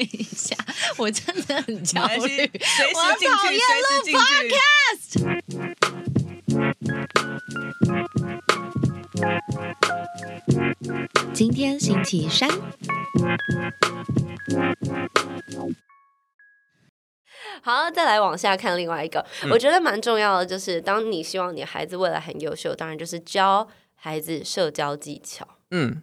一下，我真的很焦虑，我，讨厌录 podcast。今天星期三，好，再来往下看另外一个，嗯我觉得蛮重要的，就是当你希望你的孩子未来很优秀，当然就是教孩子社交技巧。嗯，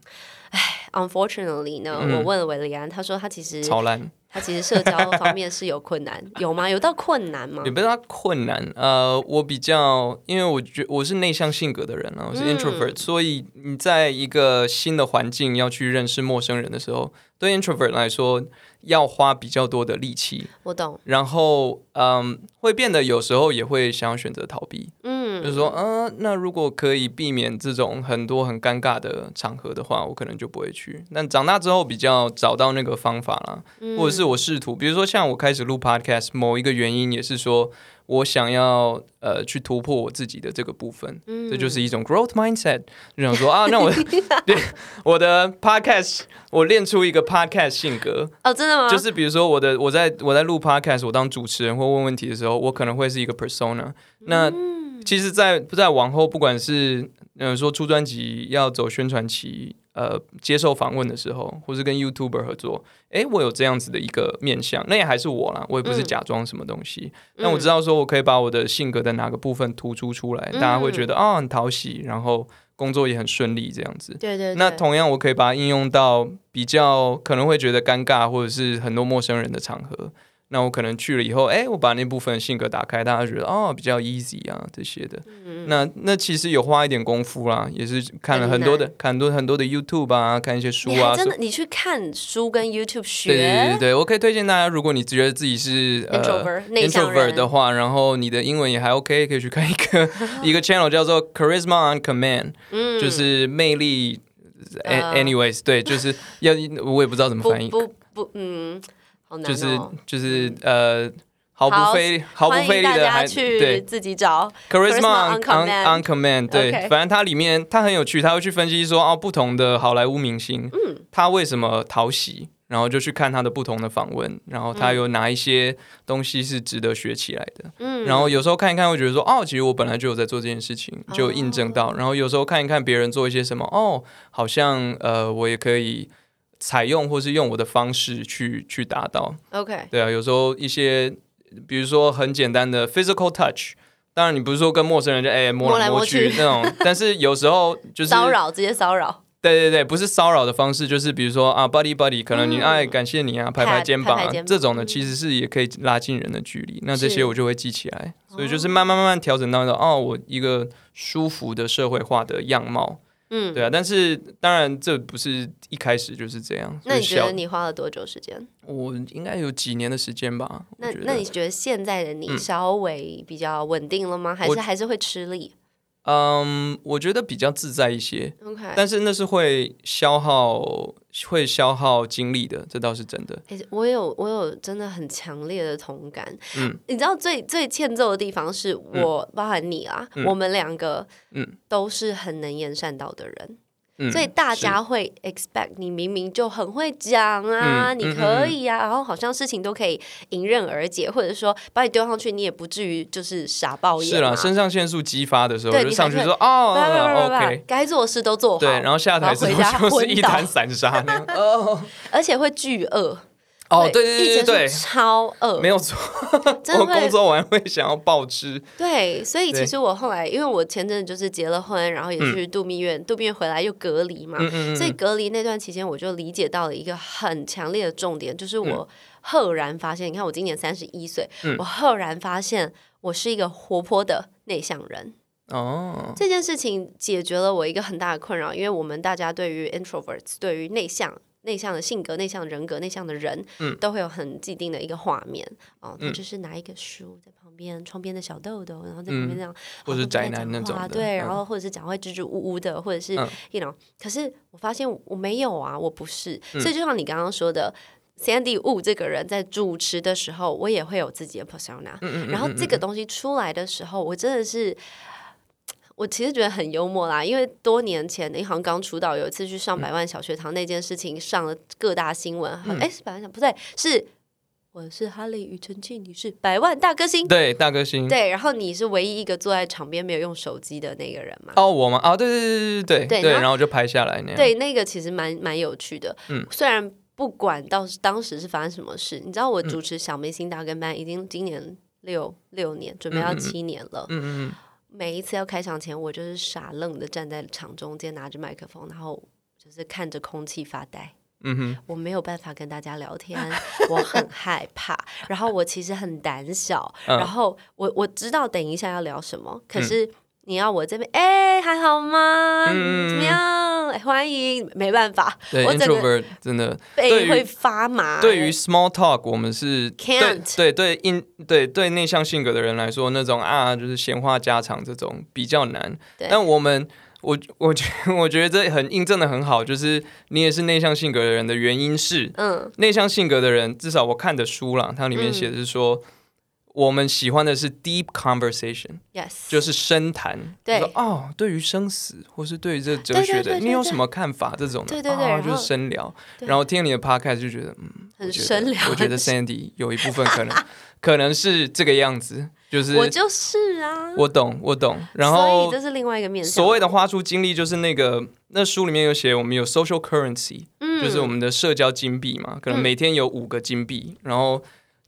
Unfortunately 呢，嗯我问了韦利安，他说他其实超烂，他其实社交方面是有困难，有吗？有到困难吗也？不是他困难。呃，我比较，因为我觉我是内向性格的人啊，我是嗯 introvert，、所以你在一个新的环境要去认识陌生人的时候，对 introvert 来说要花比较多的力气，我懂，然后嗯，会变得有时候也会想要选择逃避。嗯，就是说，嗯、那如果可以避免这种很多很尴尬的场合的话，我可能就不会去。但长大之后比较找到那个方法啦，嗯或者是我试图，比如说像我开始录 podcast，某一个原因也是说我想要呃去突破我自己的这个部分，嗯。这就是一种 growth mindset，就想说啊，那我 对我的 podcast，我练出一个 podcast 性格，哦，真的吗？就是比如说我的我在我在录 podcast，我当主持人或问问题的时候，我可能会是一个 persona。那其实在，在往后，不管是嗯、呃说出专辑要走宣传期，呃接受访问的时候，或是跟 YouTuber 合作，诶，我有这样子的一个面相，那也还是我啦，我也不是假装什么东西。但我知道说我可以把我的性格的哪个部分突出出来，大家会觉得啊、很讨喜，然后工作也很顺利这样子。对对对，那同样，我可以把它应用到比较可能会觉得尴尬，或者是很多陌生人的场合。那我可能去了以后，哎，我把那部分性格打开，大家觉得哦比较 easy 啊这些的。嗯那那其实有花一点功夫啦，也是看了很多的，看很多很多的 YouTube 啊，看一些书啊。你真的你去看书跟 YouTube 学对对对对对，我可以推荐大家，如果你觉得自己是呃 introvert 的话，然后你的英文也还 OK，可以去看一个 一个 channel 叫做 Charisma on Command，、嗯就是魅力。anyways，对，就是要我也不知道怎么翻译，不不，嗯，就是哦。就是呃，毫不费毫不费力的，还去对自己找 Charisma on on Command on command，对反正它里面它很有趣，它会去分析说哦，不同的好莱坞明星，嗯他为什么讨喜，然后就去看他的不同的访问，然后他有哪一些东西是值得学起来的。嗯，然后有时候看一看，会觉得说，哦，其实我本来就有在做这件事情，就印证到。然后有时候看一看别人做一些什么，哦，好像呃，我也可以采用或是用我的方式去去达到。OK，对啊，有时候一些比如说很简单的 physical touch，当然你不是说跟陌生人就哎摸摸来摸去去。那种，但是有时候就是骚扰直接骚扰，对对对，不是骚扰的方式，就是比如说啊，buddy buddy，可能你嗯。哎感谢你啊，拍拍肩膀啊这种的，嗯。其实是也可以拉近人的距离。那这些我就会记起来，所以就是慢慢慢慢调整到一个哦，我一个舒服的社会化的样貌。嗯，对啊，但是当然这不是一开始就是这样。那你觉得你花了多久时间？我应该有几年的时间吧？那那你觉得现在的你嗯稍微比较稳定了吗？还是还是会吃力嗯，我觉得比较自在一些，？OK，但是那是会消耗会消耗精力的，这倒是真的。欸我有我有真的很强烈的同感。嗯你知道最最欠揍的地方是我，包含你啊，嗯我们两个嗯都是很能言善道的人。嗯，所以大家会 expect 你明明就很会讲啊，你可以啊，然后好像事情都可以迎刃而解，或者说把你丢上去，你也不至于就是傻爆眼是啦，肾上腺素激发的时候，就对你还会上去说哦不不不不不，OK，该做的事都做好，对，然后下台之后回家后就是一昏倒滩散沙那样。哦而且会巨饿。哦，对对对对对，超饿，没有错，真的会我工作完会想要暴吃。对，所以其实我后来，因为我前阵子就是结了婚，然后也去度蜜月，度蜜月回来又隔离嘛，嗯嗯所以隔离那段期间，我就理解到了一个很强烈的重点，就是嗯。我赫然发现，你看我今年三十一岁，嗯。我赫然发现我是一个活泼的内向人。哦，这件事情解决了我一个很大的困扰，因为我们大家对于 introverts，对于内向。内向的性格、内向的人格、内向的人，嗯。都会有很既定的一个画面。哦。他嗯就是拿一个书在旁边，窗边的小豆豆，然后在旁边嗯这样，或是哦不太宅男讲那种对，然嗯后或者是讲话支支吾吾的，或者是、嗯。you know，可是我发现我没有啊，我不是，嗯。所以就像你刚刚说的。Sandy Wu 这个人在主持的时候，我也会有自己的 persona，、嗯嗯嗯然后嗯这个东西出来的时候，我真的是，我其实觉得很幽默啦，因为多年前林航刚出道，有一次去上百万小学堂那件事情上了各大新闻，哎、是百万小不对，是我是哈利庾澄庆，你是百万大歌星。对，大歌星。对，然后你是唯一一个坐在场边没有用手机的那个人嘛？哦，我吗？哦，对对对对对对，对然后就拍下来那样。对，那个其实蛮蛮有趣的。嗯虽然不管到当时是发生什么事，你知道我嗯主持小明星大跟班已经今年六六年，准备要七年了。嗯嗯嗯，每一次要开场前，我就是傻愣的站在场中间，拿着麦克风，然后就是看着空气发呆。嗯哼，我没有办法跟大家聊天，我很害怕，然后我其实很胆小，嗯。然后我我知道等一下要聊什么，可是你要我这边哎、还好吗？嗯怎么样？哎欢迎，没办法，对我整个，introvert 真的背会发麻。对于 small talk，我们是 Can't 对对应对对内向性格的人来说，那种啊就是闲话家常这种比较难。但我们我我觉 我觉得这很印证的很好，就是你也是内向性格的人的原因是，嗯内向性格的人，至少我看的书啦，它里面写的是说。我们喜欢的是 deep conversation，，yes，就是深谈。对哦，对于生死，或是对于这哲学的，你有什么看法？这种的，对对对哦就然后是深聊。对然后听你的 podcast 就觉得，嗯，很深聊。我觉得 Sandy 有一部分可能可能是这个样子，就是我就是啊，我懂我懂。然所后以这是另外一个面向。所谓的花出精力，就是那个那书里面有写，我们有 social currency，、嗯就是我们的社交金币嘛，可能嗯每天有五个金币，然后。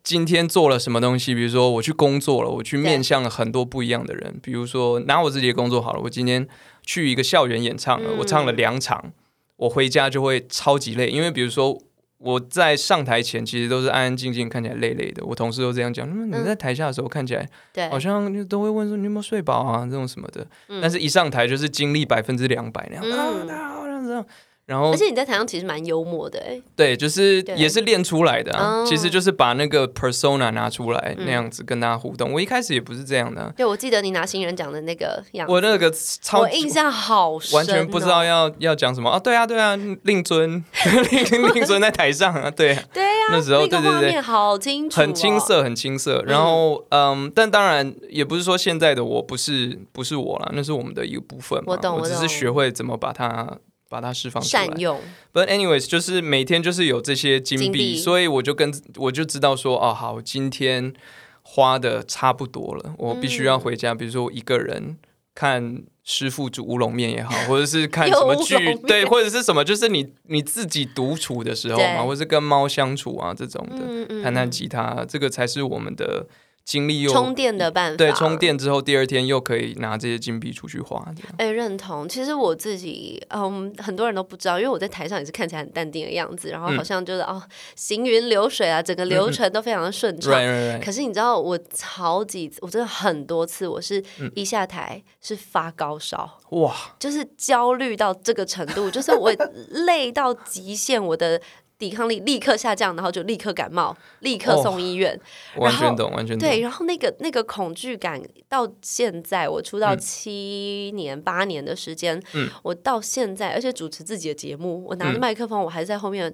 今天做了什么东西？比如说我去工作了，我去面向了很多不一样的人。比如说拿我自己的工作好了，我今天去一个校园演唱了，嗯我唱了两场，我回家就会超级累，因为比如说我在上台前其实都是安安静静，看起来累累的。我同事都这样讲，嗯，你在台下的时候看起来对好像就都会问说你有没有睡饱啊这种什么的，嗯但是一上台就是精力百分之两百那样。然后而且你在台上其实蛮幽默的，哎，对，就是也是练出来的、其实就是把那个 persona 拿出来、嗯那样子跟大家互动。我一开始也不是这样的啊、对，我记得你拿新人奖的那个样子，我那个超我印象好深哦，完全不知道要要讲什么啊！对啊，对啊，令尊 令令尊在台上啊，对啊对啊，那时候那个对对对好清楚，哦很青。涩，很青涩。然后嗯，但当然也不是说现在的我不是不是我了，那是我们的一个部分嘛。我懂我只是懂学会怎么把它把它释放出来。善用，But anyways，就是每天就是有这些金币，金币。所以我就跟我就知道说，哦，好，今天花的差不多了，我必须要回家。比如说我一个人看师傅煮乌龙面也好，或者是看什么剧对，或者是什么，就是你你自己独处的时候嘛，对。或是跟猫相处啊这种的，嗯嗯。弹弹嗯吉他，这个才是我们的精力又充电的办法，对充。电之后，第二天又可以拿这些金币出去花。哎、认同。其实我自己，嗯，很多人都不知道，因为我在台上也是看起来很淡定的样子，然后好像就是、哦，行云流水啊，整个流程都非常的顺畅。Right, right, right. 可是你知道，我好几次，我真的很多次，我是嗯一下台是发高烧，哇，就是焦虑到这个程度，就是我累到极限，我的抵抗力立刻下降，然后就立刻感冒，立刻哦送医院。完全懂，完全懂。对，然后那个那个恐惧感到现在，我出道嗯七年、八年的时间，嗯我到现在，而且主持自己的节目，我拿着嗯麦克风，我还在后面。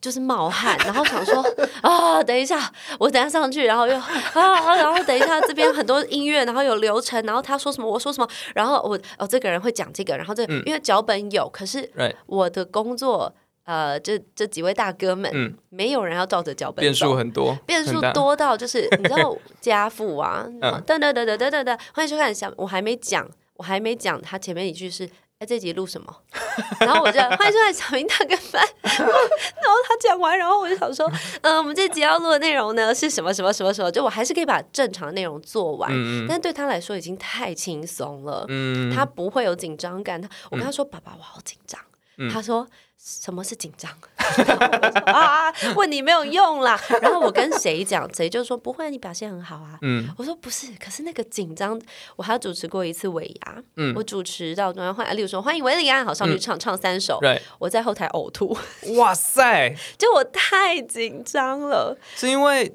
就是冒汗，然后想说啊，等一下，我等下上去，然后又啊，然后等一下这边很多音乐，然后有流程，然后他说什么，我说什么，然后我哦，这个人会讲这个，然后这个、嗯因为脚本有，可是我的工作，呃，这这几位大哥们，嗯没有人要照着脚本变走数很多，变数多到就是 你知道家父啊，嗯等等等等等等等，欢迎收看小，我还没讲，我还没讲，他前面一句是。哎，这集录什么？然后我就欢迎收看小明大跟班。然后他讲完，然后我就想说，嗯、我们这集要录的内容呢是什么什么什么什么？就我还是可以把正常的内容做完，但对他来说已经太轻松了。嗯，他不会有紧张感。他我跟他说：“爸爸，我好紧张。嗯他说：“什么是紧张？” 啊，问你没有用啦。然后我跟谁讲，谁就说不会，你表现很好啊。嗯。我说不是，可是那个紧张，我还要主持过一次尾牙，嗯。我主持到中央欢，例如说欢迎维里安，好上去唱、唱三首，，right，我在后台呕吐，哇塞，就我太紧张了。是因为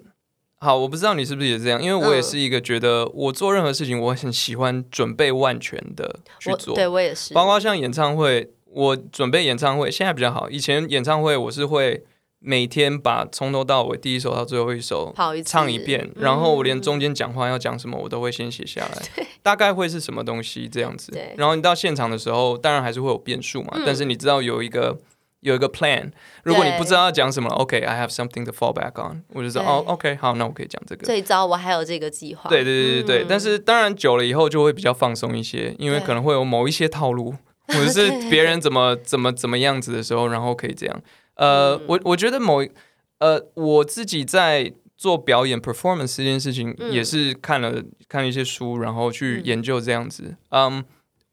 好，我不知道你是不是也这样，因为我也嗯。是一个觉得我做任何事情，我很喜欢准备万全的去我做，对我也是，包括像演唱会，我准备演唱会现在比较好，以前演唱会我是会每天把从头到尾第一首到最后一首跑一次唱一遍，然后我连中间讲话要讲什么我都会先写下来，大概会是什么东西这样子。然后你到现场的时候，当然还是会有变数嘛，嗯但是你知道有一个。有一个 plan，如果你不知道要讲什么，OK，I、have something to fall back on，我就说对哦，OK，好，那我可以讲这个。最糟我还有这个计划。对对对对对，嗯但是当然久了以后就会比较放松一些，因为可能会有某一些套路，或者是别人怎么怎么怎么样子的时候，然后可以这样。呃，嗯我我觉得某一呃我自己在做表演 performance 这件事情，嗯也是看了看了一些书，然后去嗯研究这样子。嗯，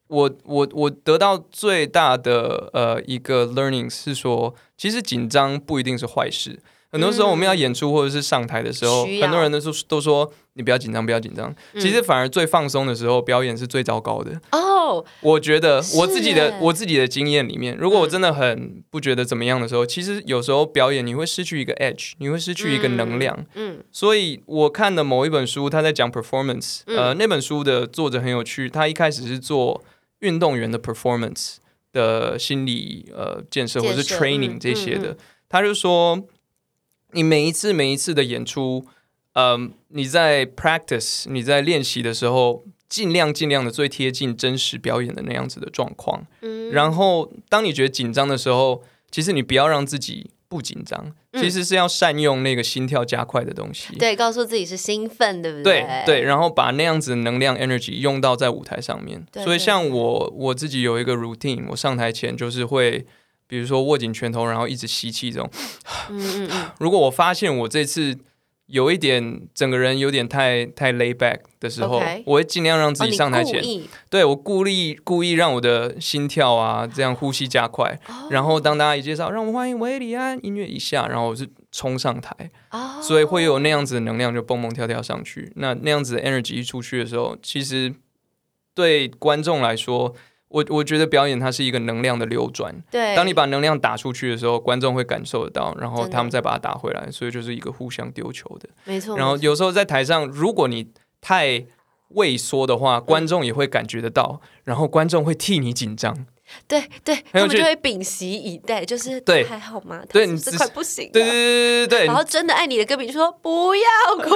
我我我得到最大的呃一个 learning 是说，其实紧张不一定是坏事。很多时候我们要演出或者是上台的时候，嗯很多人都说都说你不要紧张，不要紧张。嗯。其实反而最放松的时候，表演是最糟糕的。哦，我觉得我自己的我自己的经验里面，如果我真的很不觉得怎么样的时候，其实有时候表演你会失去一个 edge，你会失去一个能量。嗯。所以我看的某一本书，他在讲 performance，、嗯。呃，那本书的作者很有趣，他一开始是做运动员的 performance 的心理呃建设或者是 training 嗯这些的，嗯。他就说，你每一次每一次的演出，嗯、你在 practice 你在练习的时候，尽量尽量的最贴近真实表演的那样子的状况。嗯然后，当你觉得紧张的时候，其实你不要让自己不紧张，嗯其实是要善用那个心跳加快的东西。对，告诉自己是兴奋，对不对对对，然后把那样子的能量 energy 用到在舞台上面。所以像我我自己有一个 routine，我上台前就是会，比如说握紧拳头，然后一直吸气这种。嗯嗯嗯，如果我发现我这次有一点整个人有点太太 lay back 的时候 OK 我会尽量让自哦，己上台前，故意对我故意故意让我的心跳啊这样呼吸加快，哦然后当大家一介绍，让我们欢迎韦礼安，音乐一下，然后我是冲上台。哦，所以会有那样子的能量就蹦蹦跳跳上去。那那样子的 energy 一出去的时候，其实对观众来说，我我觉得表演它是一个能量的流转。对，当你把能量打出去的时候，观众会感受得到，然后他们再把它打回来，所以就是一个互相丢球的。没错，然后有时候在台上，如果你太畏缩的话，观众也会感觉得到，然后观众会替你紧张。对对，他们就会屏息以待，就是对还好吗？对你这块不行，对对对对对然后真的爱你的歌迷就说不要哭，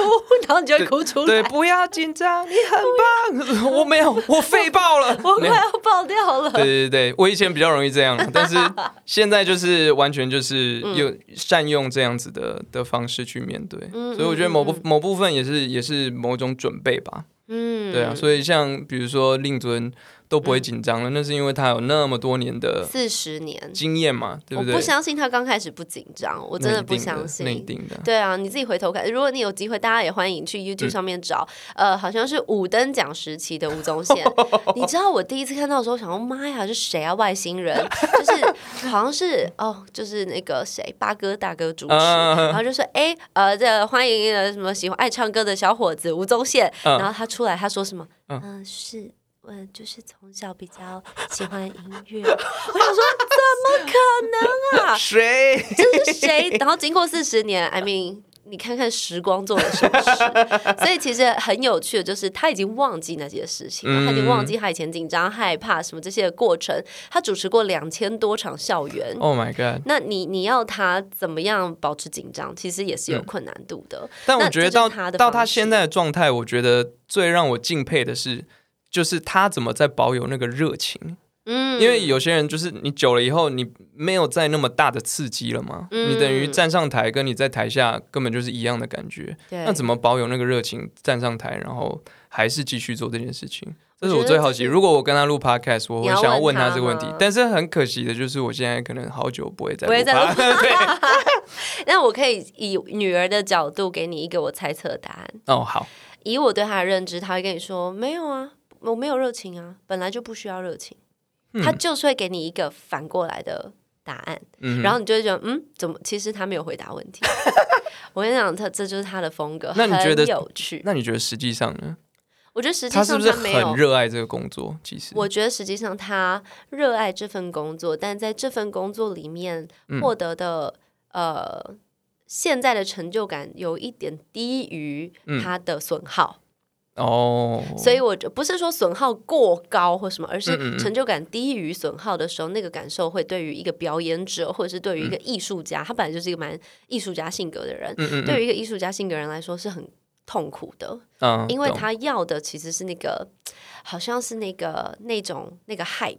然后你就会哭出来对，不要紧张，你很棒。我没有，我废爆了，我快要爆掉了。对对对，我以前比较容易这样，但是 现在就是完全就是有善用这样子的的方式去面对，嗯所以我觉得某部嗯某部分也是也是某种准备吧。嗯对啊，所以像比如说令尊都不会紧张了，那是因为他有那么多年的四十年，经验嘛，对对？我不相信他刚开始不紧张，我真的不相信。定的。对啊，你自己回头看，如果你有机会，大家也欢迎去 YouTube 上面找，呃，好像是五等奖时期的吴宗宪。你知道我第一次看到的时候，想说妈呀，是谁啊？外星人？就是好像是哦，就是那个谁，八哥大哥主持，嗯然后就说哎，呃，这欢迎呃什么喜欢爱唱歌的小伙子吴宗宪，嗯然后他出来，他说什么？嗯嗯、是。嗯，就是从小比较喜欢音乐，我想说怎么可能啊？谁？这是谁？然后经过四十年，I mean，你看看时光做了什么事。所以其实很有趣的，就是他已经忘记那些事情他已经忘记他以前紧张、害怕什么这些过程。他主持过两千多场校园。Oh my god！那你你要他怎么样保持紧张，其实也是有困难度的。但我觉得到他的到他现在的状态，我觉得最让我敬佩的是，就是他怎么在保有那个热情。嗯，因为有些人就是你久了以后，你没有再那么大的刺激了嘛，嗯你等于站上台跟你在台下根本就是一样的感觉。那怎么保有那个热情，站上台然后还是继续做这件事情？这是我最好奇。如果我跟他录 podcast，我会想要问问他他这个问题吗，但是很可惜的就是我现在可能好久不会再录不会再录 那我可以以女儿的角度给你一个我猜测的答案。哦，好，以我对他的认知，他会跟你说没有啊，我没有热情啊，本来就不需要热情。嗯他就是会给你一个反过来的答案，嗯，然后你就会觉得嗯，怎么其实他没有回答问题。我跟你讲，他这就是他的风格，那你觉得很有趣？那你觉得实际上呢？我觉得实际他是不是很。热爱这个工作？其实，我觉得实际上他热爱这份工作，但在这份工作里面嗯获得的、呃现在的成就感有一点低于嗯他的损耗。哦，所以我就不是说损耗过高或什么，而是嗯成就感低于损耗的时候，那个感受会对于一个表演者或者是对于一个艺术家，他本来就是一个蛮艺术家性格的人，对于一个艺术家性格人来说是很痛苦的，嗯，因为他要的其实是那个，好像是那个那种那个 hype。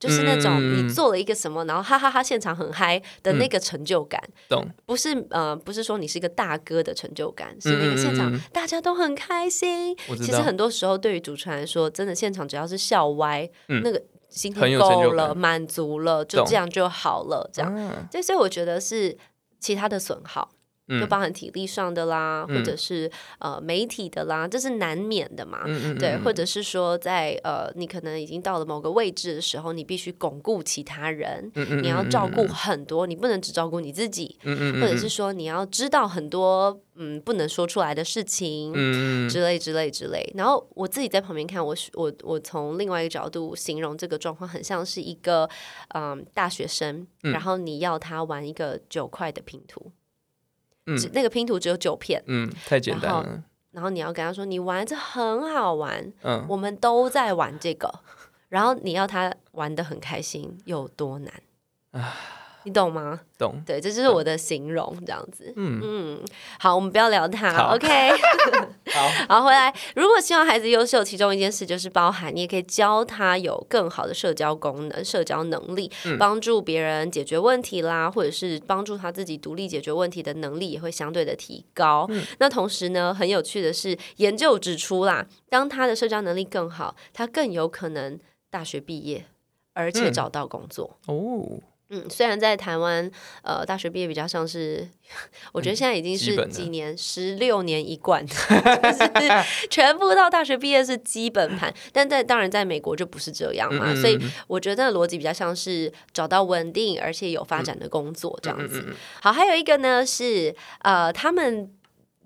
就是那种嗯。你做了一个什么，然后哈哈哈现场很嗨的那个成就感，懂，不是呃不是说你是一个大哥的成就感，是那个现场大家都很开心。其实很多时候对于主持人来说，真的现场只要是笑歪，嗯。那个今很天有成就够了，满足了，就这样就好了，这样。啊。对，所以我觉得是其他的损耗。就嗯。包含体力上的啦，嗯或者是呃媒体的啦，这是难免的嘛。对，嗯或者是说在呃，你可能已经到了某个位置的时候，你必须巩固其他人，你要照顾嗯。很多，你不能只照顾你自己，或者是说你要知道很多嗯不能说出来的事情，嗯嗯之类之类之类。然后我自己在旁边看，我我我从另外一个角度形容这个状况，很像是一个嗯大学生，嗯。然后你要他玩一个九块的拼图，嗯。只那个拼图只有九片，嗯，太简单了，然后你要跟他说你玩这很好玩，嗯。我们都在玩这个，然后你要他玩的很开心，有多难？你懂吗？懂，对，这就是我的形容，这样子。嗯，嗯，好，我们不要聊他，OK。好，好，回来。如果希望孩子优秀，其中一件事就是包含你也可以教他有更好的社交功能、社交能力，嗯帮助别人解决问题啦，或者是帮助他自己独立解决问题的能力也会相对的提高。嗯那同时呢，很有趣的是，研究指出啦，当他的社交能力更好，他更有可能大学毕业，而且嗯找到工作。哦，嗯，虽然在台湾，呃，大学毕业比较像是，我觉得现在已经是几年，十六年一贯，就是 全部到大学毕业是基本盘。但在当然，在美国就不是这样嘛，嗯嗯所以嗯我觉得逻辑比较像是找到稳定而且有发展的工作这样子。好，还有一个呢是呃，他们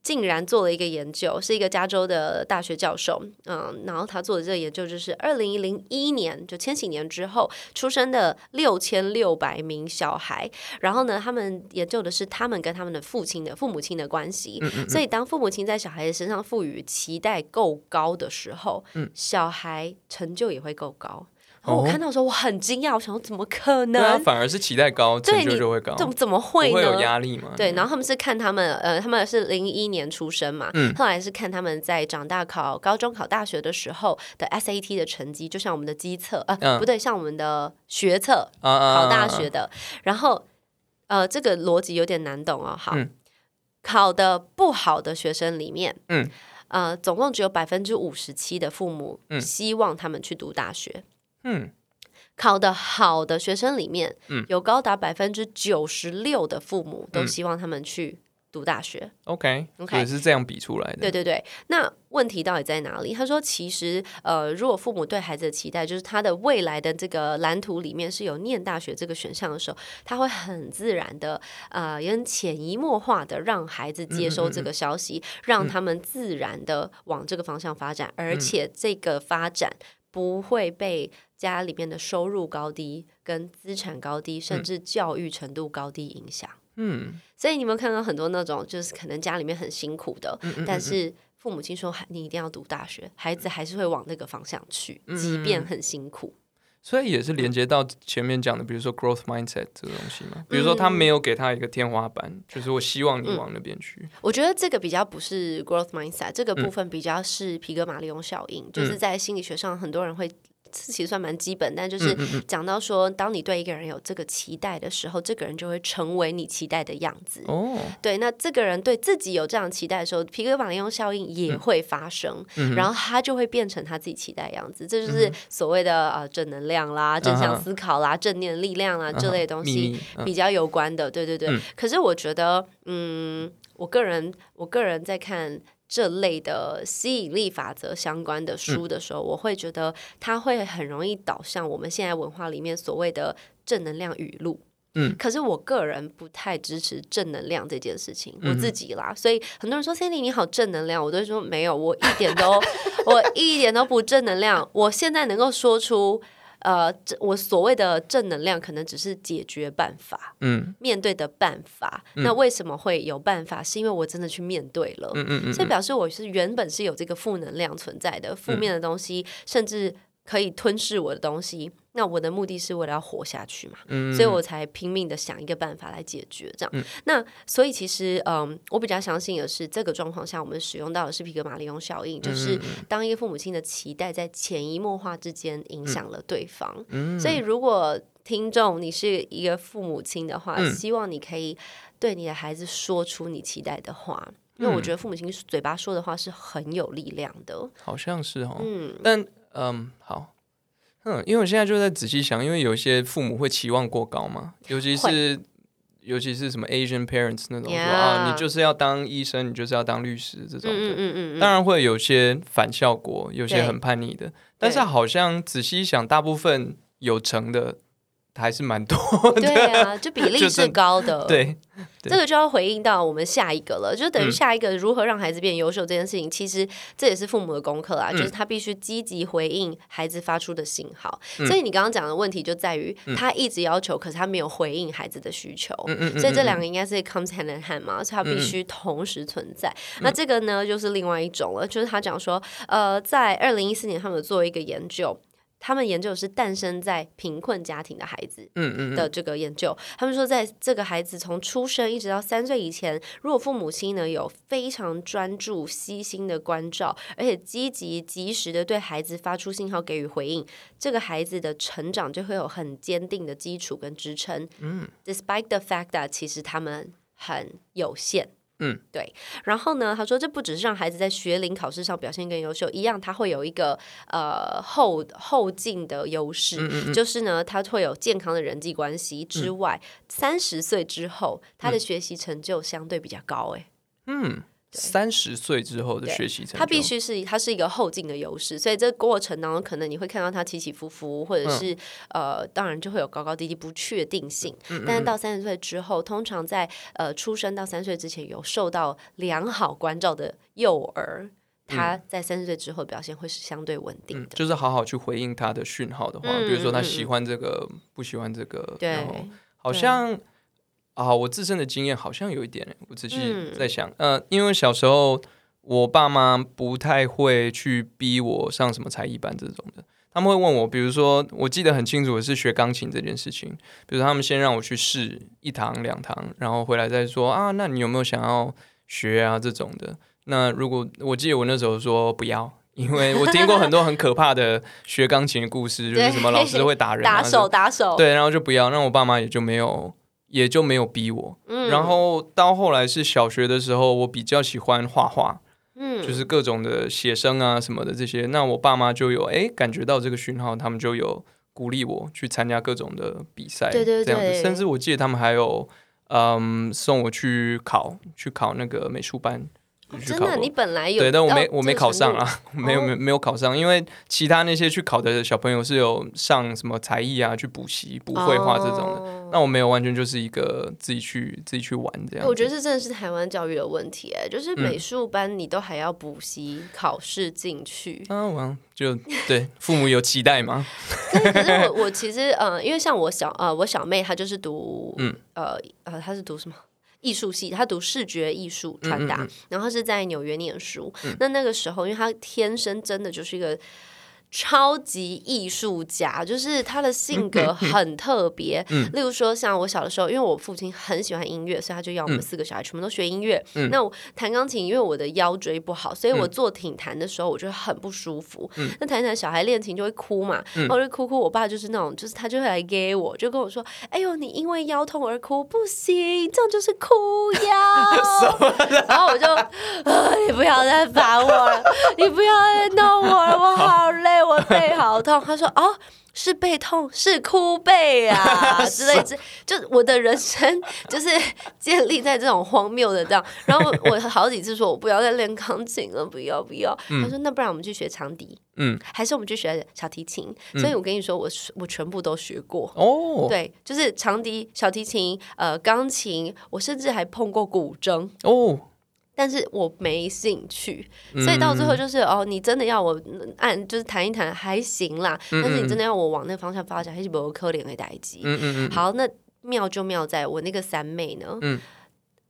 竟然做了一个研究，是一个加州的大学教授，嗯，然后他做的这个研究就是二零零一年，就千禧年之后出生的六千六百名小孩，然后呢，他们研究的是他们跟他们的父亲的父母亲的关系，嗯所以当父母亲在小孩子身上赋予期待够高的时候，嗯。小孩成就也会够高。然后我哦看到的时候，我很惊讶，我想说怎么可对啊，能？反而是期待高，成就就会高，怎么怎么会呢？不会有压力吗？对，然后他们是看他们，呃，他们是零一年出生嘛，嗯后来是看他们在长大考高中、考大学的时候的 SAT 的成绩，就像我们的机测，呃，嗯不对，像我们的学测啊啊，考大学的，然后，呃，这个逻辑有点难懂哦。好，嗯考的不好的学生里面，嗯，呃，总共只有百分之五十七的父母嗯希望他们去读大学。嗯。考得好的学生里面，嗯。有高达百分之九十六的父母都嗯。希望他们去读大学。，OK，OK。是这样比出来的，对对对，那问题到底在哪里？他说，其实呃，如果父母对孩子的期待就是他的未来的这个蓝图里面是有念大学这个选项的时候，他会很自然的呃，也很潜移默化的让孩子接收这个消息，让他们自然的往这个方向发展，而且这个发展不会被家里面的收入高低、跟资产高低，甚至教育程度高低影响。嗯，所以你们看到很多那种，就是可能家里面很辛苦的，嗯但是父母亲说孩你一定要读大学，孩子还是会往那个方向去，嗯即便很辛苦。所以也是连接到前面讲的，比如说 growth mindset 这个东西嘛，比如说他没有给他一个天花板，就是我希望你往那边去，我觉得这个比较不是 growth mindset，这嗯个部分比较是皮格马利翁效应，就是在心理学上很多人会。这其实算蛮基本，但嗯就是讲到说，当你对一个人有这个期待的时候，这个人就会成为你期待的样子。哦，对，那这个人对自己有这样期待的时候，皮革马利翁效应也会发生，嗯然后他就会变成他自己期待的样子。这就是所谓的呃正能量啦、正向思考啦、正念力量啦这类东西比较有关的。对对对。嗯可是我觉得，嗯，我个人我个人在看。这类的吸引力法则相关的书的时候，我会觉得它会很容易导向我们现在文化里面所谓的正能量语录。嗯，可是我个人不太支持正能量这件事情，嗯我自己啦，所以很多人说 Cindy 你好正能量，我都会说没有，我一点都 我一点都不正能量。我现在能够说出。呃，这我所谓的正能量，可能只是解决办法，嗯面对的办法。那为什么会有办法？是因为我真的去面对了，嗯嗯嗯，所以表示我是原本是有这个负能量存在的，负面的东西，甚至可以吞噬我的东西。那我的目的是为了要活下去嘛，嗯所以我才拼命的想一个办法来解决这样。那所以其实，嗯，我比较相信的是，这个状况下我们使用到的是皮格马利翁效应，就是当一个父母亲的期待在潜移默化之间影响了对方。所以如果听众你是一个父母亲的话，希望你可以对你的孩子说出你期待的话。因为我觉得父母亲嘴巴说的话是很有力量的，好像是哦，嗯，但嗯好。嗯，因为我现在就在仔细想，因为有些父母会期望过高嘛，尤其是尤其是什么 Asian parents 那种说啊你就是要当医生，你就是要当律师这种的。嗯嗯嗯嗯，当然会有些反效果，有些很叛逆的，但是好像仔细想，大部分有成的还是蛮多的。对啊，就比例是高的，对，这个就要回应到我们下一个了，就等于嗯下一个如何让孩子变优秀这件事情，其实这也是父母的功课啦，嗯就是他必须积极回应孩子发出的信号。嗯所以你刚刚讲的问题就在于，他一直要求，可是他没有回应孩子的需求。嗯嗯嗯所以这两个应该是 comes hand in hand 嘛，所以他必须同时存在。那这个呢，就是另外一种了，就是他讲说，呃，在二零一四年他们有做一个研究。他们研究的是诞生在贫困家庭的孩子，嗯嗯嗯的这个研究，他们说，在这个孩子从出生一直到三岁以前，如果父母亲呢有非常专注、悉心的关照，而且积极、及时的对孩子发出信号给予回应，这个孩子的成长就会有很坚定的基础跟支撑。嗯，despite the fact that 其实他们很有限。嗯，对。然后呢，他说这不只是让孩子在学龄考试上表现更优秀，一样他会有一个呃后后进的优势，就是呢，他会有健康的人际关系之外，三十岁之后他的学习成就相对比较高、哎、嗯，三十岁之后的对学习成就，他必须是他是一个后进的优势，所以这个过程当中，可能你会看到他起起伏伏，或者是、呃，当然就会有高高低低不确定性。但是到三十岁之后，通常在呃出生到三岁之前有受到良好关照的幼儿，他在三十岁之后表现会是相对稳定的。就是好好去回应他的讯号的话，嗯比如说他喜欢这个，不喜欢这个，对然后好像啊，我自身的经验好像有一点，我仔细嗯在想，呃，因为小时候我爸妈不太会去逼我上什么才艺班这种的。他们会问我，比如说，我记得很清楚的是学钢琴这件事情。比如他们先让我去试一堂两堂，然后回来再说啊，那你有没有想要学啊这种的？那如果我记得我那时候说不要，因为我听过很多很可怕的学钢琴的故事，就是什么老师会打人、啊，打手打手，对，然后就不要，那我爸妈也就没有，也就没有逼我。嗯然后到后来是小学的时候，我比较喜欢画画，嗯就是各种的写生啊什么的这些。那我爸妈就有哎感觉到这个讯号，他们就有鼓励我去参加各种的比赛，对对这样子。对甚至我记得他们还有嗯送我去考去考那个美术班。真的，你本来有对，但我没到我没考上啊，没有哦没有没有考上，因为其他那些去考的小朋友是有上什么才艺啊，去补习、补绘画这种的。哦那我没有，完全就是一个自己去自己去玩这样。我觉得这真的是台湾教育的问题，哎，就是嗯美术班你都还要补习考试进去。啊，我就对父母有期待嘛，可是可是我我其实呃，因为像我小呃我小妹她就是读嗯呃呃她是读什么？艺术系，他读视觉艺术传达，然后是在纽约念书。那那个时候，因为他天生真的就是一个超级艺术家，就是他的性格很特别。嗯例如说，像我小的时候，因为我父亲很喜欢音乐，所以他就要我们四个小孩全部都学音乐。嗯那我弹钢琴，因为我的腰椎不好，所以我坐挺弹的时候，我就会很不舒服。嗯那弹一弹，小孩练琴就会哭嘛，然后我就哭哭。我爸就是那种，就是他就会来给我，就跟我说：“哎呦，你因为腰痛而哭，不行，这样就是哭腰。”然后我就，啊，你不要再烦我了，你不要再弄我了，我好累，我背好痛。他说：“哦。”是背痛，是哭背啊 之类之，就我的人生就是建立在这种荒谬的这样。然后我好几次说我不要再练钢琴了，不要不要。他说那不然我们去学长笛，嗯，还是我们去学小提琴。所以我跟你说，我我全部都学过。哦，对，就是长笛、小提琴、呃，钢琴，我甚至还碰过古筝。哦，但是我没兴趣，嗯所以到最后就是哦，你真的要我按就是谈一谈还行啦，但是你真的要我往那个方向发展，还是不可怜的代际。嗯嗯嗯，好，那妙就妙在我那个三妹呢，嗯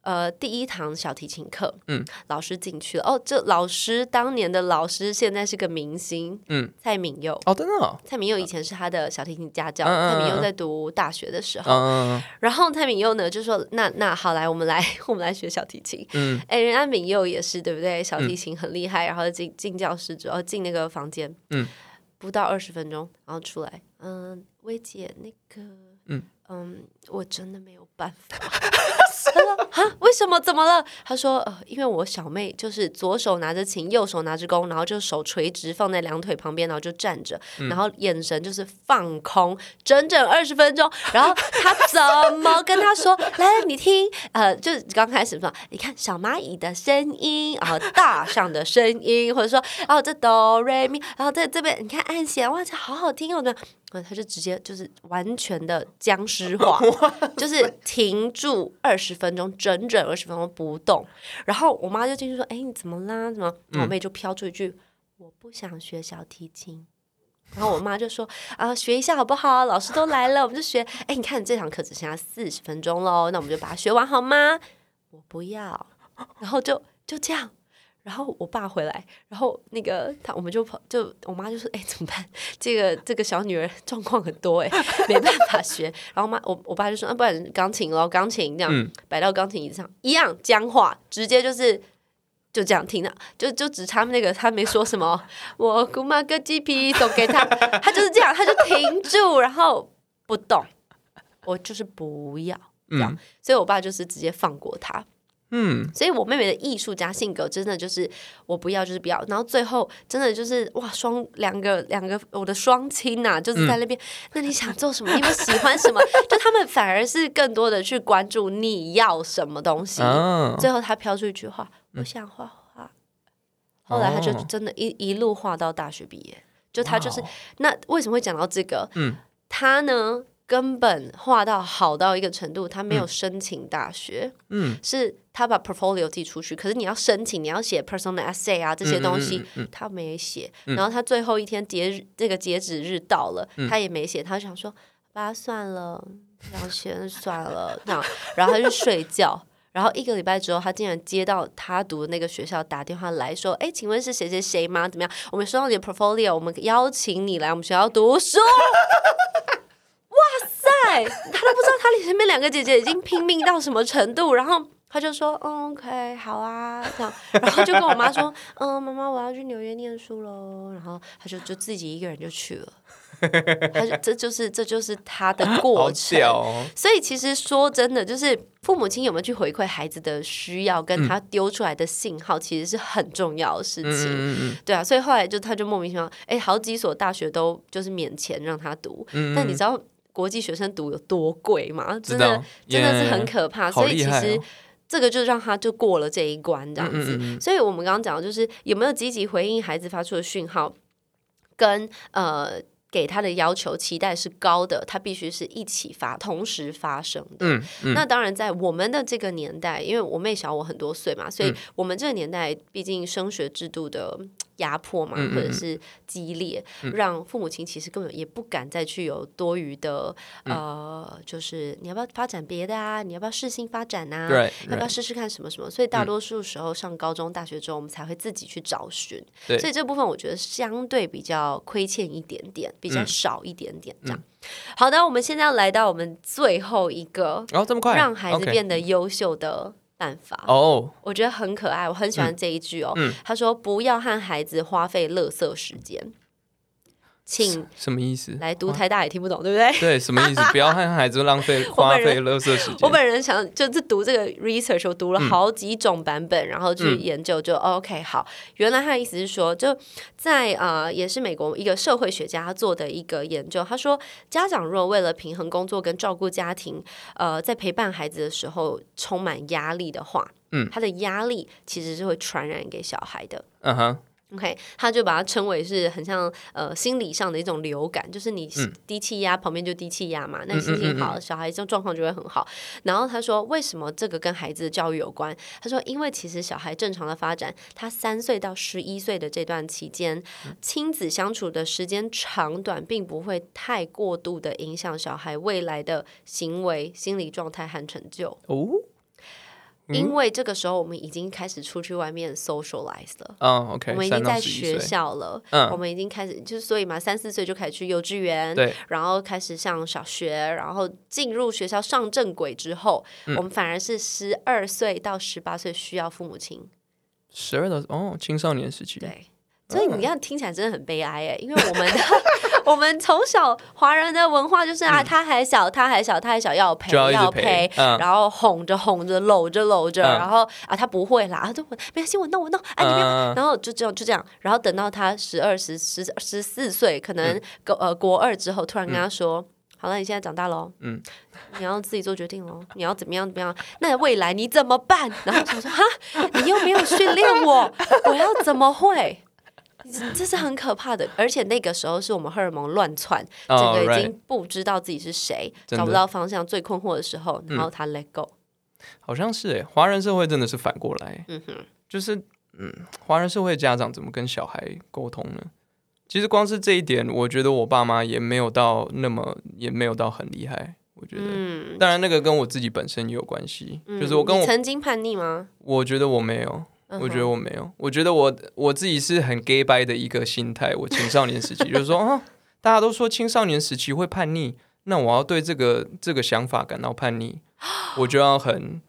呃，第一堂小提琴课，嗯。老师进去了，哦，这老师当年的老师现在是个明星，嗯，蔡敏佑。哦，真的哦，蔡敏佑以前是他的小提琴家教，嗯蔡敏佑在。读大学的时候，嗯然后蔡敏佑呢就说：“那那好，来我们来 我们来学小提琴。”嗯。哎，人家敏佑也是对不对？小提琴很厉害，然后进进教室之后进那个房间，嗯，不到二十分钟，然后出来，嗯，薇姐那个，嗯嗯我真的没有办法。他说啊，为什么？怎么了？他说呃，因为我小妹就是左手拿着琴，右手拿着弓，然后就手垂直放在两腿旁边，然后就站着，嗯然后眼神就是放空，整整二十分钟。然后他怎么跟他说？来，你听，呃，就是刚开始说，你看小蚂蚁的声音，然后大象的声音，或者说，哦，这哆瑞咪，然后在这边你看按弦，哇，这好好听哦，他就直接就是完全的僵尸 化，就是停住二十分钟，整整二十分钟不动。然后我妈就进去说：“哎，你怎么啦？怎么？”我妹就飘出一句：“我不想学小提琴。”然后我妈就说：“啊，学一下好不好？老师都来了，我们就学。哎，你看这堂课只剩下四十分钟喽，那我们就把它学完好吗？”我不要。然后就就这样。然后我爸回来，然后那个他，我们就跑，就我妈就说：“哎，怎么办？这个这个小女儿状况很多哎，没办法学。”然后妈，我我爸就说：“啊，不然钢琴咯，钢琴这样、嗯摆到钢琴椅子上，一样僵化，直接就是就这样停了，就就只差那个他没说什么，我姑妈个鸡皮送给他，他就是这样，他就停住，然后不动，我就是不要这样，嗯所以我爸就是直接放过他。嗯所以我妹妹的艺术家性格真的就是我不要就是不要，然后最后真的就是哇双两个两个我的双亲呐、就是在那边，那你想做什么？你们喜欢什么？就他们反而是更多的去关注你要什么东西。啊，最后他飘出一句话：“我想画画。”后来他就哦真的一一路画到大学毕业。就他就是那为什么会讲到这个？嗯他呢根本画到好到一个程度，他没有申请大学。嗯是他把 portfolio 寄出去，可是你要申请，你要写 personal essay 啊这些东西，嗯嗯嗯嗯他没写。然后他最后一天截日这个截止日到了，嗯他也没写，他想说，把它算了，不想写算了，这样，然后他就睡觉。然后一个礼拜之后，他竟然接到他读的那个学校打电话来说：“哎，请问是谁谁谁吗？怎么样？我们收到你的 portfolio，我们邀请你来我们学校读书。” 哇塞，他都不知道他前面两个姐姐已经拼命到什么程度，然后他就说：“嗯，OK，好啊。”这样，然后就跟我妈说：“嗯，妈妈，我要去纽约念书喽。”然后他就就自己一个人就去了。他就这就是这就是他的过好程。哦，所以其实说真的，就是父母亲有没有去回馈孩子的需要，跟他丢出来的信号，其实是很重要的事嗯情。嗯嗯对啊，所以后来就他就莫名其妙，哎，好几所大学都就是免钱让他读，嗯，但你知道国际学生读有多贵嘛？真的真的是很可怕。所以其实这个就让他就过了这一关，这样子。嗯嗯嗯所以我们刚刚讲的就是有没有积极回应孩子发出的讯号，跟呃。给他的要求、期待是高的，他必须是一起发、同时发生的。嗯嗯那当然，在我们的这个年代，因为我妹小我很多岁嘛，所以嗯我们这个年代毕竟升学制度的压迫嘛，或者是激烈，让父母亲其实根本也不敢再去有多余的、嗯呃，就是你要不要发展别的啊？你要不要试性发展啊？对要不要试试看什么什么？所以大多数时候上高中、大学之后，我们才会自己去找寻。对所以这部分我觉得相对比较亏欠一点点，比较嗯少一点点这样。好的，我们现在要来到我们最后一个哦这么快，让孩子变得优秀的办法。哦，我觉得很可爱，我很喜欢这一句哦。嗯他说：“不要和孩子花费垃圾时间。”请什么意思？来读台大也听不懂，对不对？对，什么意思？不要和孩子浪费 花费垃圾时间。我本人想就是读这个 research，我读了好几种版本，然后去嗯研究就，哦 OK 好，原来他的意思是说，就在呃也是美国一个社会学家他做的一个研究，他说家长若为了平衡工作跟照顾家庭，呃，在陪伴孩子的时候充满压力的话，嗯他的压力其实是会传染给小孩的。嗯哼，OK，他就把它称为是很像呃心理上的一种流感，就是你嗯低气压旁边就低气压嘛，那你心情好，小孩这状况就会很好。然后他说，为什么这个跟孩子的教育有关？他说，因为其实小孩正常的发展，他三岁到十一岁的这段期间，亲子相处的时间长短，并不会太过度的影响小孩未来的行为、心理状态和成就。哦，因为这个时候我们已经开始出去外面 socialize 了。嗯，OK，我们已经3到11在学，校了，嗯。我们已经开始，就是所以嘛，三四岁就开始去幼稚园，对，然后开始上小学，然后进入学校上正轨之后，嗯。我们反而是十二岁到十八岁需要父母亲，十二到哦，青少年时期，对。所以你看，听起来真的很悲哀哎，因为我们的 我们从小华人的文化就是啊，他还小，他还小，他还小，要陪要陪然后哄着哄着，搂着搂着，嗯然后啊，他不会啦，啊，就我没关系，我弄我弄，啊，你别，嗯然后就这样就这样，然后等到他十二、十十十四岁，可嗯能国呃国二之后，突然跟他说。好了，你现在长大喽，嗯，你要自己做决定喽，你要怎么样怎么样？那未来你怎么办？然后我想说，哈，你又没有训练我，我要怎么会？这是很可怕的，而且那个时候是我们荷尔蒙乱窜，整哦个已经不知道自己是谁，找不到方向，最困惑的时候，然后他 let go，好像是诶，华人社会真的是反过来，嗯哼，就是嗯，华人社会家长怎么跟小孩沟通呢？其实光是这一点，我觉得我爸妈也没有到那么，也没有到很厉害。我觉得，嗯，当然那个跟我自己本身也有关系，嗯就是我跟我，曾经叛逆吗？我觉得我没有，嗯我觉得我没有，我觉得我我自己是很 gay 掰的一个心态。我青少年时期 就是说，啊，大家都说青少年时期会叛逆，那我要对这个这个想法感到叛逆，我就要很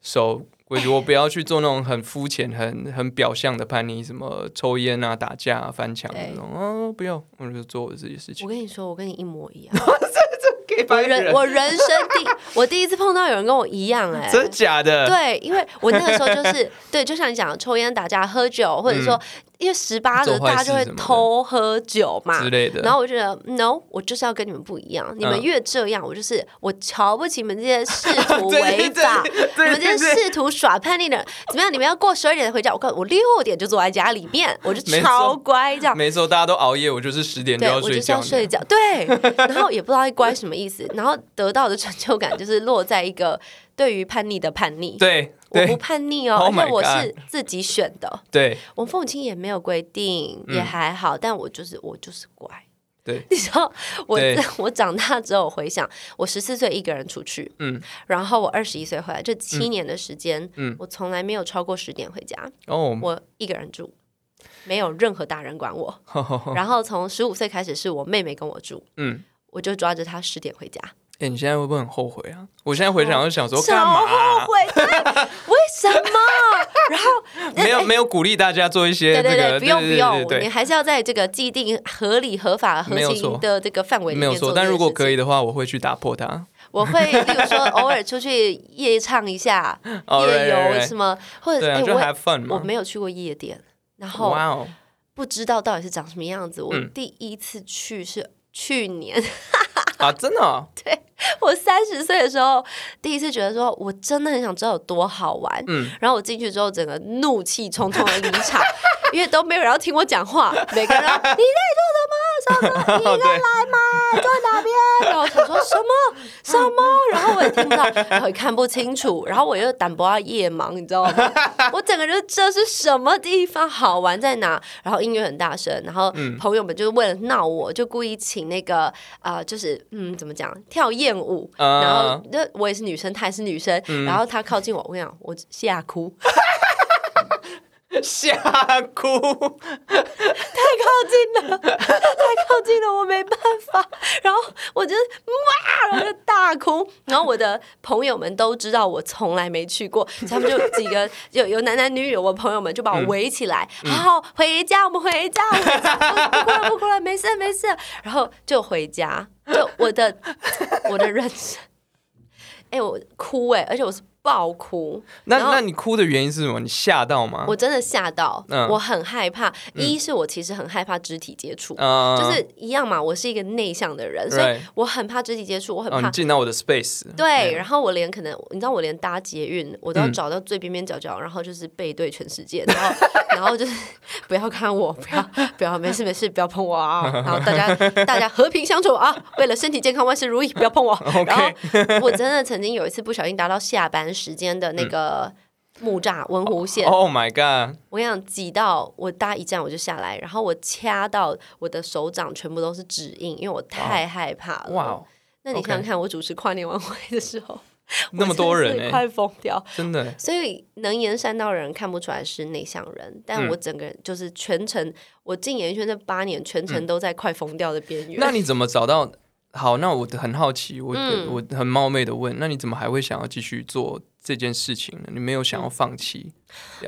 守规矩，我不要去做那种很肤浅、很很表象的叛逆，什么抽烟啊、打架、啊、翻墙那种，啊，不要，我就做我自己的事情。我跟你说，我跟你一模一样。我人，我人生第 我第一次碰到有人跟我一样哎、真假的？对，因为我那个时候就是 对，就像你讲的，抽烟、打架、喝酒，或者说、因为十八的大家就会偷喝酒嘛之。类的。然后我就觉得，no，我就是要跟你们不一样。你们嗯越这样，我就是我瞧不起你们这些试图 对违法、你们这些试图耍叛逆的人，怎么样？你们要过十二点回家，我告诉我六点就坐在家里面，我就超乖这样。没错，大家都熬夜，我就是十点就对，要睡觉。我就是要睡觉，对，然后也不知道乖什么意思，然后得到的成就感就是落在一个对于叛逆的叛逆，对我不叛逆哦，Oh 而且我是自己选的，对。我父母亲也没有规定，也还好，但我就是我就是乖。对，你知道，我对。我长大之后回想，我十四岁一个人出去，嗯。然后我二十一岁回来，这七年的时间，嗯。我从来没有超过十点回家，哦，我一个人住，没有任何大人管我。然后从十五岁开始是我妹妹跟我住，嗯，我就抓着她十点回家，哎，你现在会不会很后悔啊？我现在回想就想说，干超嘛后啊？悔，为什么？然后 没有没有鼓励大家做一些这个，对对对，不用不对用，你还是要在这个既定合理、合法、合情的这个范围里没有错。但如果可以的话，我会去打破它。我会，例如说偶尔出去夜唱一下，哦夜游 right, right 什么，或者我。我没有去过夜店，然后不知道到底是长什么样子。我嗯第一次去是去年，啊，真的 哦我三十岁的时候，第一次觉得说我真的很想知道有多好玩。嗯然后我进去之后，整个怒气冲冲的离场，因为都没有人要听我讲话，每个人你在做什么？什么？你在来吗，在哪边？然后我想说什么什么？然后我也听不到，然后也看不清楚，然后我又胆薄到夜盲，你知道吗？我整个就这是什么地方好玩在哪？然后音乐很大声，然后嗯朋友们就是为了闹我，就故意请那个啊、呃就是嗯，怎么讲，跳艳舞。啊然后那我也是女生，她也是女生，然后她靠近我，我跟你讲，我吓哭，吓哭，太靠近了，太靠近了，我没办法。然后我就哇，然后就大哭。然后我的朋友们都知道我从来没去过，他们就几个有有男男女女，我朋友们就把我围起来，好回家，我们回家，我们回家，不不哭了不哭了，没事没事。然后就回家，就我的我的人生。哎、我哭哎、而且我是爆哭。那那你哭的原因是什么？你吓到吗？我真的吓到，嗯我很害怕。一是我其实很害怕肢体接触，啊就是一样嘛，我是一个内向的人，所以我很怕肢体接触，我很哦，怕你进到我的 space，对，然后我连可能你知道我连搭捷运我都要嗯找到最边边角角，然后就是背对全世界，然后 然后就是不要看我，不要不要没事没事，不要碰我啊！然后大家大家和平相处啊，为了身体健康万事如意，不要碰我。然后我真的曾经有一次不小心搭到下班时间的那个木栅文湖线，Oh my god！我跟你讲，挤到我搭一站我就下来，然后我掐到我的手掌全部都是指印，因为我太害怕了。哇哦，那你想想看，我主持跨年晚会的时候，那么多人快疯掉。真的所以能言善道的人看不出来是内向人，但嗯我整个人就是全程，我进演艺圈这八年，全程都在快疯掉的边缘。嗯那你怎么找到？好，那我很好奇，我、嗯我很冒昧的问，那你怎么还会想要继续做这件事情呢？你没有想要放弃？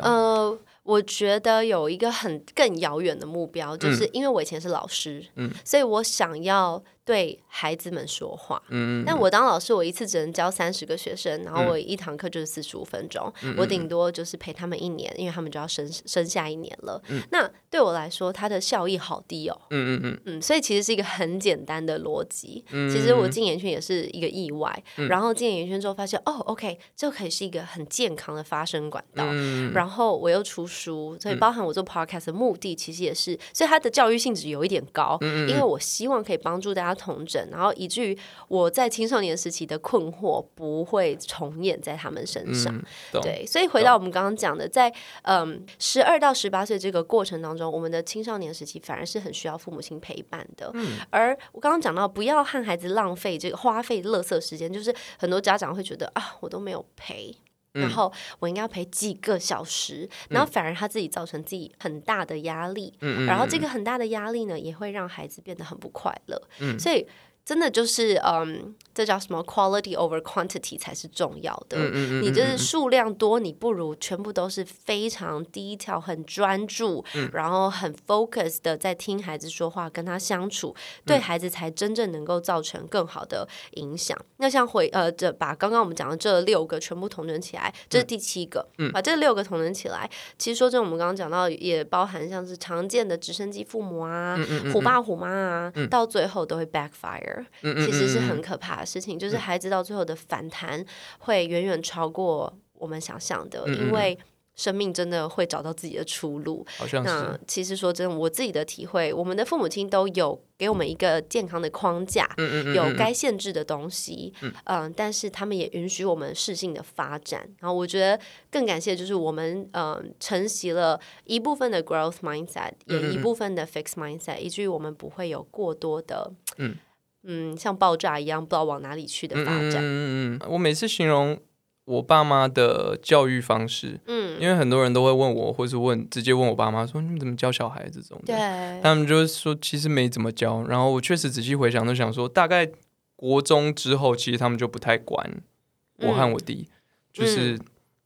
呃，我觉得有一个很更遥远的目标，就是因为我以前是老师，嗯所以我想要对孩子们说话。嗯，但我当老师，我一次只能教三十个学生，然后我一堂课就是四十五分钟，嗯我顶多就是陪他们一年，因为他们就要生生下一年了。嗯那对我来说，它的效益好低哦。嗯嗯嗯嗯，所以其实是一个很简单的逻辑。嗯其实我进演艺圈也是一个意外，然后进演艺圈之后发现，哦，OK，这可以是一个很健康的发声管道。嗯，然后我又出书，所以包含我做 podcast 的目的，其实也是，所以它的教育性质有一点高，嗯因为我希望可以帮助大家统整，然后以至于我在青少年时期的困惑不会重演在他们身上。嗯对，所以回到我们刚刚讲的，在嗯十二到十八岁这个过程当中，我们的青少年时期反而是很需要父母亲陪伴的。嗯而我刚刚讲到，不要和孩子浪费这个花费垃圾时间，就是很多家长会觉得啊，我都没有陪。嗯。然后我应该要陪几个小时，然后反而他自己造成自己很大的压力，嗯嗯然后这个很大的压力呢，也会让孩子变得很不快乐。嗯。所以真的就是，嗯，这叫什么？Quality over quantity 才是重要的。嗯嗯嗯你就是数量多，你不如全部都是非常低调、很专注，嗯。然后很 focus 的在听孩子说话，跟他相处，对孩子才真正能够造成更好的影响。那像回呃，这把刚刚我们讲的这六个全部统整起来，这是第七个，嗯。把这六个统整起来，其实说真的，我们刚刚讲到也包含像是常见的直升机父母啊、嗯虎爸虎妈啊，到最后都会 backfire。嗯其实是很可怕的事情，就是孩子到最后的反弹会远远超过我们想象的，嗯因为生命真的会找到自己的出路。好像那是，其实说真的，我自己的体会，我们的父母亲都有给我们一个健康的框架，嗯嗯嗯，有该限制的东西，嗯、但是他们也允许我们适性的发展。然后我觉得更感谢的就是我们嗯承袭了一部分的 growth mindset，也嗯一部分的 fix mindset，以至于我们不会有过多的嗯嗯像爆炸一样不知道往哪里去的发展。嗯嗯嗯，我每次形容我爸妈的教育方式，嗯，因为很多人都会问我，或是问直接问我爸妈说你们怎么教小孩这种的，对，他们就是说其实没怎么教。然后我确实仔细回想，都想说大概国中之后，其实他们就不太管我和我弟，就是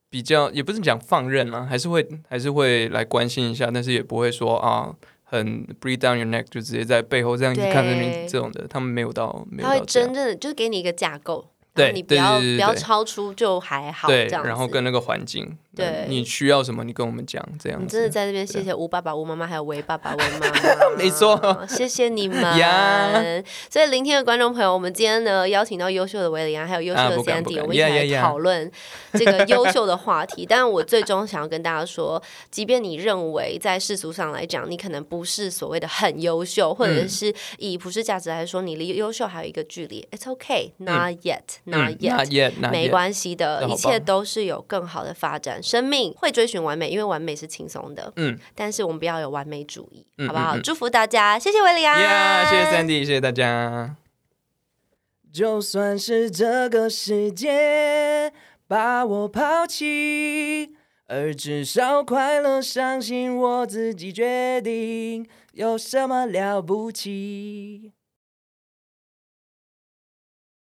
比较也不是讲放任啦，还是会还是会来关心一下，但是也不会说啊。很 breathe down your neck，就直接在背后这样一直看着你这种的，他们没有到，没有他会真正的就是给你一个架构，对你不要不要超出就还好，对，然后跟那个环境，对嗯你需要什么，你跟我们讲，这样子。你真的在这边谢谢吴爸爸、吴妈妈，还有韦爸爸、韦妈妈，没错，谢谢你们 呀。所以聆听的观众朋友，我们今天呢邀请到优秀的维里安，还有优秀的啊不敢不 Sandy，、敢我们一起来讨论这个优秀的话题。但我最终想要跟大家说，即便你认为在世俗上来讲，你可能不是所谓的很优秀，或者嗯是以普世价值来说，你离优秀还有一个距离，It's yet，not 嗯 yet。not yet，not 没 yet 关系的，一切都是有更好的发展。生命会追寻完美，因为完美是轻松的。嗯，但是我们不要有完美主义，嗯好不好？嗯嗯祝福大家，谢谢维里安呀谢谢 Sandy，谢谢大家。就算是这个世界把我抛弃，而至少快乐，伤心我自己决定，有什么了不起？